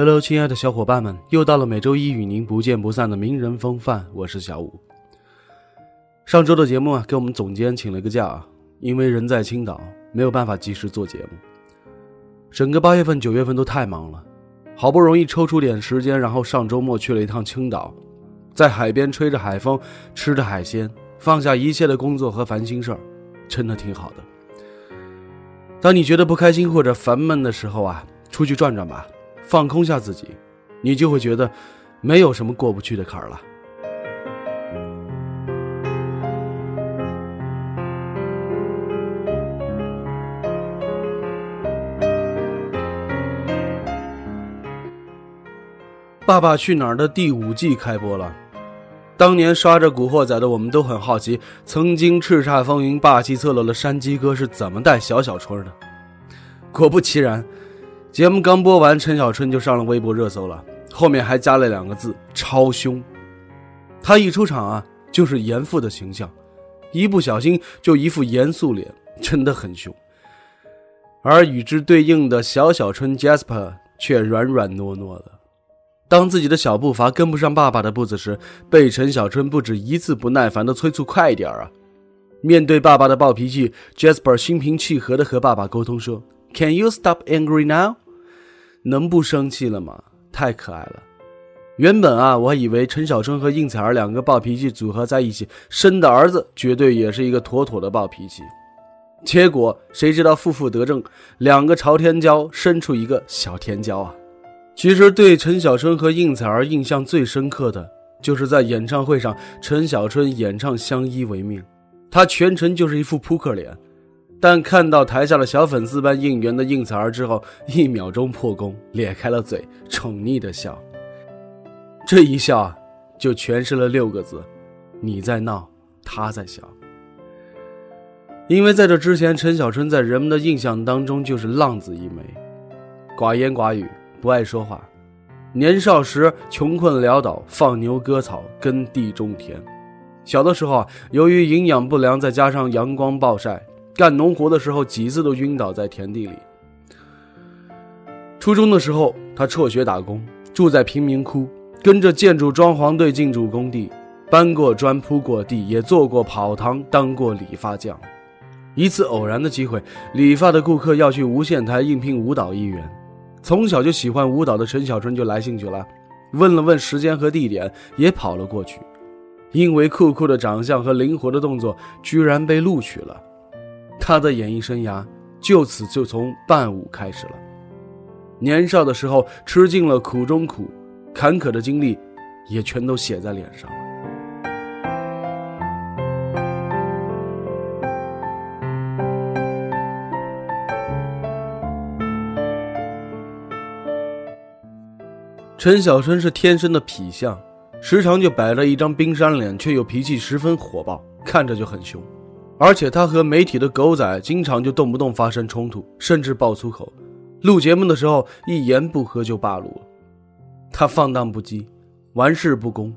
Hello，亲爱的小伙伴们，又到了每周一与您不见不散的名人风范，我是小五。上周的节目啊，给我们总监请了个假，因为人在青岛，没有办法及时做节目。整个八月份、九月份都太忙了，好不容易抽出点时间，然后上周末去了一趟青岛，在海边吹着海风，吃着海鲜，放下一切的工作和烦心事儿，真的挺好的。当你觉得不开心或者烦闷的时候啊，出去转转吧。放空下自己，你就会觉得没有什么过不去的坎儿了。《爸爸去哪儿》的第五季开播了。当年刷着《古惑仔》的我们都很好奇，曾经叱咤风云、霸气侧漏的山鸡哥是怎么带小小春的。果不其然。节目刚播完，陈小春就上了微博热搜了，后面还加了两个字“超凶”。他一出场啊，就是严父的形象，一不小心就一副严肃脸，真的很凶。而与之对应的小小春 Jasper 却软软糯糯的。当自己的小步伐跟不上爸爸的步子时，被陈小春不止一次不耐烦的催促快一点啊！面对爸爸的暴脾气，Jasper 心平气和的和爸爸沟通说。Can you stop angry now？能不生气了吗？太可爱了。原本啊，我以为陈小春和应采儿两个暴脾气组合在一起，生的儿子绝对也是一个妥妥的暴脾气。结果谁知道负负得正，两个朝天椒生出一个小天椒啊！其实对陈小春和应采儿印象最深刻的，就是在演唱会上，陈小春演唱《相依为命》，他全程就是一副扑克脸。但看到台下的小粉丝般应援的应采儿之后，一秒钟破功，咧开了嘴，宠溺的笑。这一笑啊，就诠释了六个字：你在闹，他在笑。因为在这之前，陈小春在人们的印象当中就是浪子一枚，寡言寡语，不爱说话。年少时穷困潦倒，放牛割草，耕地种田。小的时候啊，由于营养不良，再加上阳光暴晒。干农活的时候，几次都晕倒在田地里。初中的时候，他辍学打工，住在贫民窟，跟着建筑装潢队进驻工地，搬过砖，铺过地，也做过跑堂，当过理发匠。一次偶然的机会，理发的顾客要去无线台应聘舞蹈艺员，从小就喜欢舞蹈的陈小春就来兴趣了，问了问时间和地点，也跑了过去。因为酷酷的长相和灵活的动作，居然被录取了。他的演艺生涯就此就从伴舞开始了。年少的时候吃尽了苦中苦，坎坷的经历也全都写在脸上了。陈小春是天生的痞相，时常就摆着一张冰山脸，却又脾气十分火爆，看着就很凶。而且他和媒体的狗仔经常就动不动发生冲突，甚至爆粗口。录节目的时候一言不合就暴露。他放荡不羁，玩世不恭，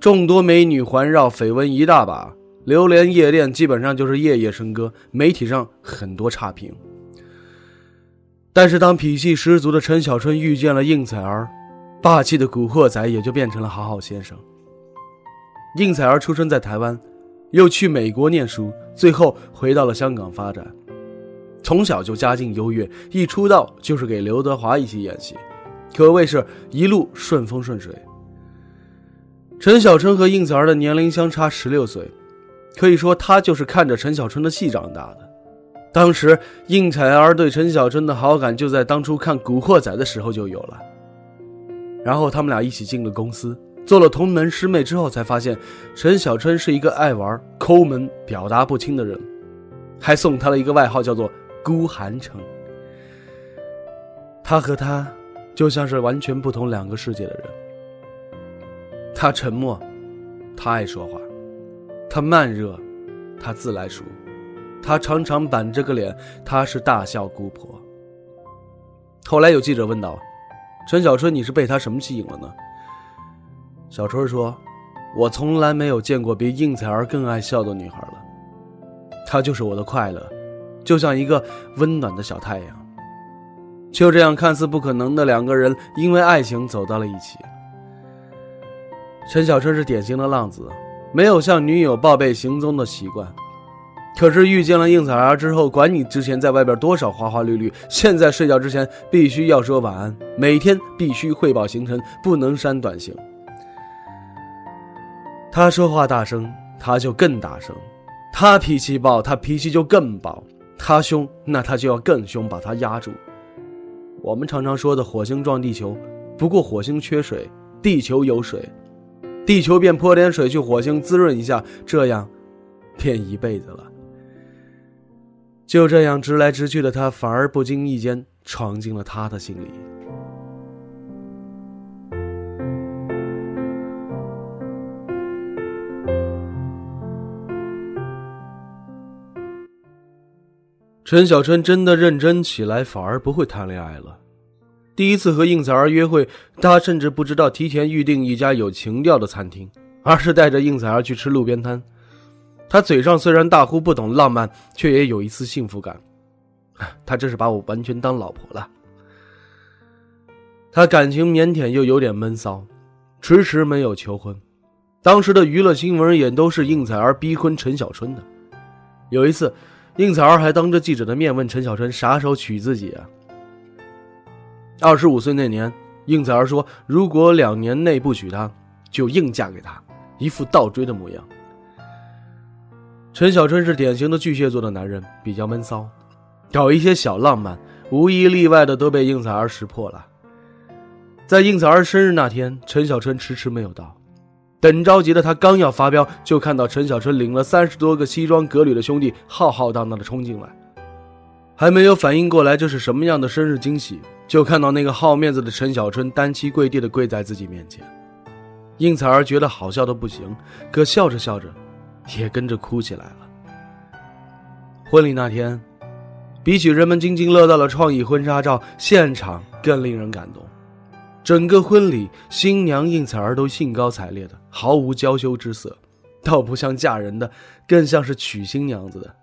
众多美女环绕，绯闻一大把。流连夜店基本上就是夜夜笙歌，媒体上很多差评。但是当脾气十足的陈小春遇见了应采儿，霸气的古惑仔也就变成了好好先生。应采儿出生在台湾。又去美国念书，最后回到了香港发展。从小就家境优越，一出道就是给刘德华一起演戏，可谓是一路顺风顺水。陈小春和应采儿的年龄相差十六岁，可以说他就是看着陈小春的戏长大的。当时应采儿对陈小春的好感就在当初看《古惑仔》的时候就有了，然后他们俩一起进了公司。做了同门师妹之后，才发现陈小春是一个爱玩、抠门、表达不清的人，还送他了一个外号，叫做“孤寒城”。他和他就像是完全不同两个世界的人。他沉默，他爱说话，他慢热，他自来熟，他常常板着个脸，他是大笑姑婆。后来有记者问道：“陈小春，你是被他什么吸引了呢？”小春说：“我从来没有见过比应采儿更爱笑的女孩了。她就是我的快乐，就像一个温暖的小太阳。”就这样，看似不可能的两个人，因为爱情走到了一起。陈小春是典型的浪子，没有向女友报备行踪的习惯。可是遇见了应采儿之后，管你之前在外边多少花花绿绿，现在睡觉之前必须要说晚安，每天必须汇报行程，不能删短信。他说话大声，他就更大声；他脾气暴，他脾气就更暴；他凶，那他就要更凶，把他压住。我们常常说的火星撞地球，不过火星缺水，地球有水，地球便泼点水去火星滋润一下，这样，便一辈子了。就这样直来直去的他，反而不经意间闯进了他的心里。陈小春真的认真起来，反而不会谈恋爱了。第一次和应采儿约会，他甚至不知道提前预定一家有情调的餐厅，而是带着应采儿去吃路边摊。他嘴上虽然大呼不懂浪漫，却也有一丝幸福感。他这是把我完全当老婆了。他感情腼腆又有点闷骚，迟迟没有求婚。当时的娱乐新闻也都是应采儿逼婚陈小春的。有一次。应采儿还当着记者的面问陈小春啥时候娶自己啊？二十五岁那年，应采儿说：“如果两年内不娶她，就硬嫁给他。”一副倒追的模样。陈小春是典型的巨蟹座的男人，比较闷骚，搞一些小浪漫，无一例外的都被应采儿识破了。在应采儿生日那天，陈小春迟迟没有到。等着急的他刚要发飙，就看到陈小春领了三十多个西装革履的兄弟浩浩荡荡的冲进来，还没有反应过来这是什么样的生日惊喜，就看到那个好面子的陈小春单膝跪地的跪在自己面前。应采儿觉得好笑的不行，可笑着笑着，也跟着哭起来了。婚礼那天，比起人们津津乐道的创意婚纱照，现场更令人感动。整个婚礼，新娘应采儿都兴高采烈的，毫无娇羞之色，倒不像嫁人的，更像是娶新娘子的。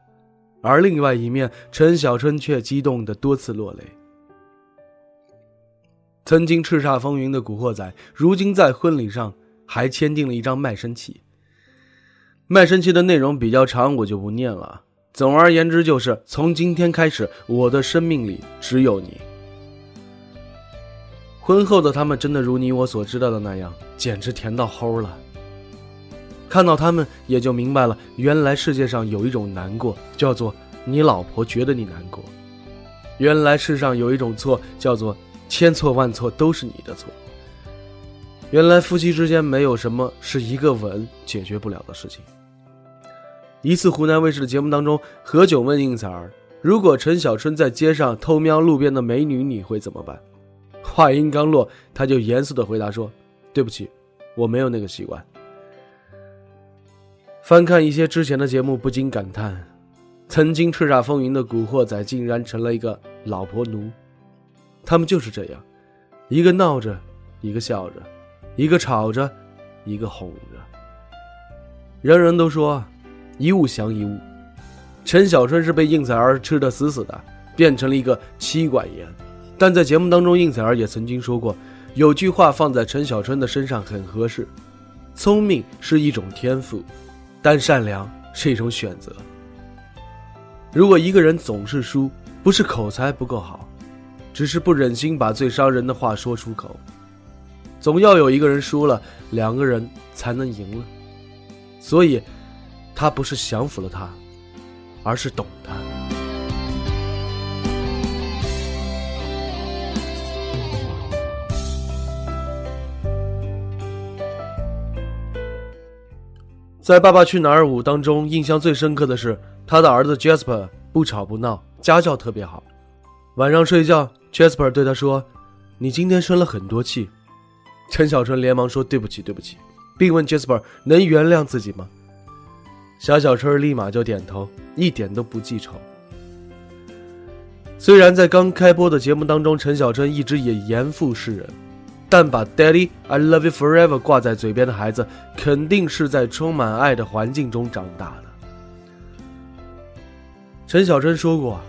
而另外一面，陈小春却激动的多次落泪。曾经叱咤风云的古惑仔，如今在婚礼上还签订了一张卖身契。卖身契的内容比较长，我就不念了。总而言之，就是从今天开始，我的生命里只有你。婚后的他们真的如你我所知道的那样，简直甜到齁了。看到他们，也就明白了，原来世界上有一种难过，叫做你老婆觉得你难过；原来世上有一种错，叫做千错万错都是你的错；原来夫妻之间没有什么是一个吻解决不了的事情。一次湖南卫视的节目当中，何炅问应采儿：“如果陈小春在街上偷瞄路边的美女，你会怎么办？”话音刚落，他就严肃的回答说：“对不起，我没有那个习惯。”翻看一些之前的节目，不禁感叹：曾经叱咤风云的古惑仔，竟然成了一个老婆奴。他们就是这样，一个闹着，一个笑着，一个吵着，一个哄着。人人都说一物降一物，陈小春是被应采儿吃的死死的，变成了一个妻管严。但在节目当中，应采儿也曾经说过，有句话放在陈小春的身上很合适：聪明是一种天赋，但善良是一种选择。如果一个人总是输，不是口才不够好，只是不忍心把最伤人的话说出口。总要有一个人输了，两个人才能赢了。所以，他不是降服了他，而是懂他。在《爸爸去哪儿五》当中，印象最深刻的是他的儿子 Jasper 不吵不闹，家教特别好。晚上睡觉，Jasper 对他说：“你今天生了很多气。”陈小春连忙说：“对不起，对不起。”并问 Jasper 能原谅自己吗？小小春立马就点头，一点都不记仇。虽然在刚开播的节目当中，陈小春一直也严父世人，但把 “Daddy I love you forever” 挂在嘴边的孩子，肯定是在充满爱的环境中长大的。陈小春说过：“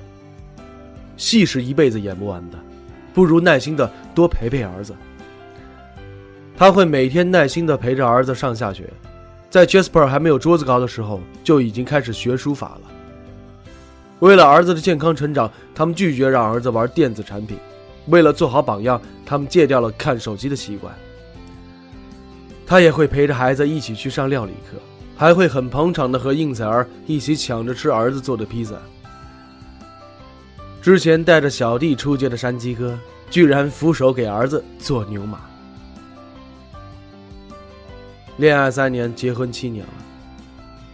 戏是一辈子演不完的，不如耐心的多陪陪儿子。”他会每天耐心的陪着儿子上下学，在 Jasper 还没有桌子高的时候，就已经开始学书法了。为了儿子的健康成长，他们拒绝让儿子玩电子产品；为了做好榜样，他们戒掉了看手机的习惯。他也会陪着孩子一起去上料理课，还会很捧场的和应采儿一起抢着吃儿子做的披萨。之前带着小弟出街的山鸡哥，居然俯首给儿子做牛马。恋爱三年，结婚七年了，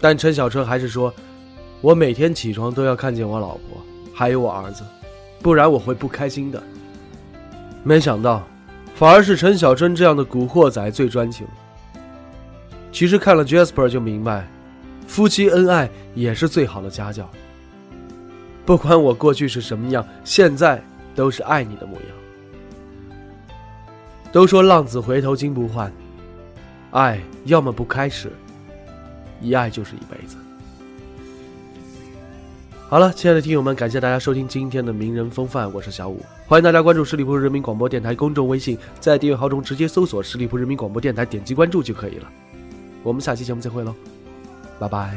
但陈小春还是说：“我每天起床都要看见我老婆，还有我儿子，不然我会不开心的。”没想到，反而是陈小春这样的古惑仔最专情。其实看了 Jasper 就明白，夫妻恩爱也是最好的家教。不管我过去是什么样，现在都是爱你的模样。都说浪子回头金不换。爱要么不开始，一爱就是一辈子。好了，亲爱的听友们，感谢大家收听今天的名人风范，我是小五，欢迎大家关注十里铺人民广播电台公众微信，在订阅号中直接搜索十里铺人民广播电台，点击关注就可以了。我们下期节目再会喽，拜拜。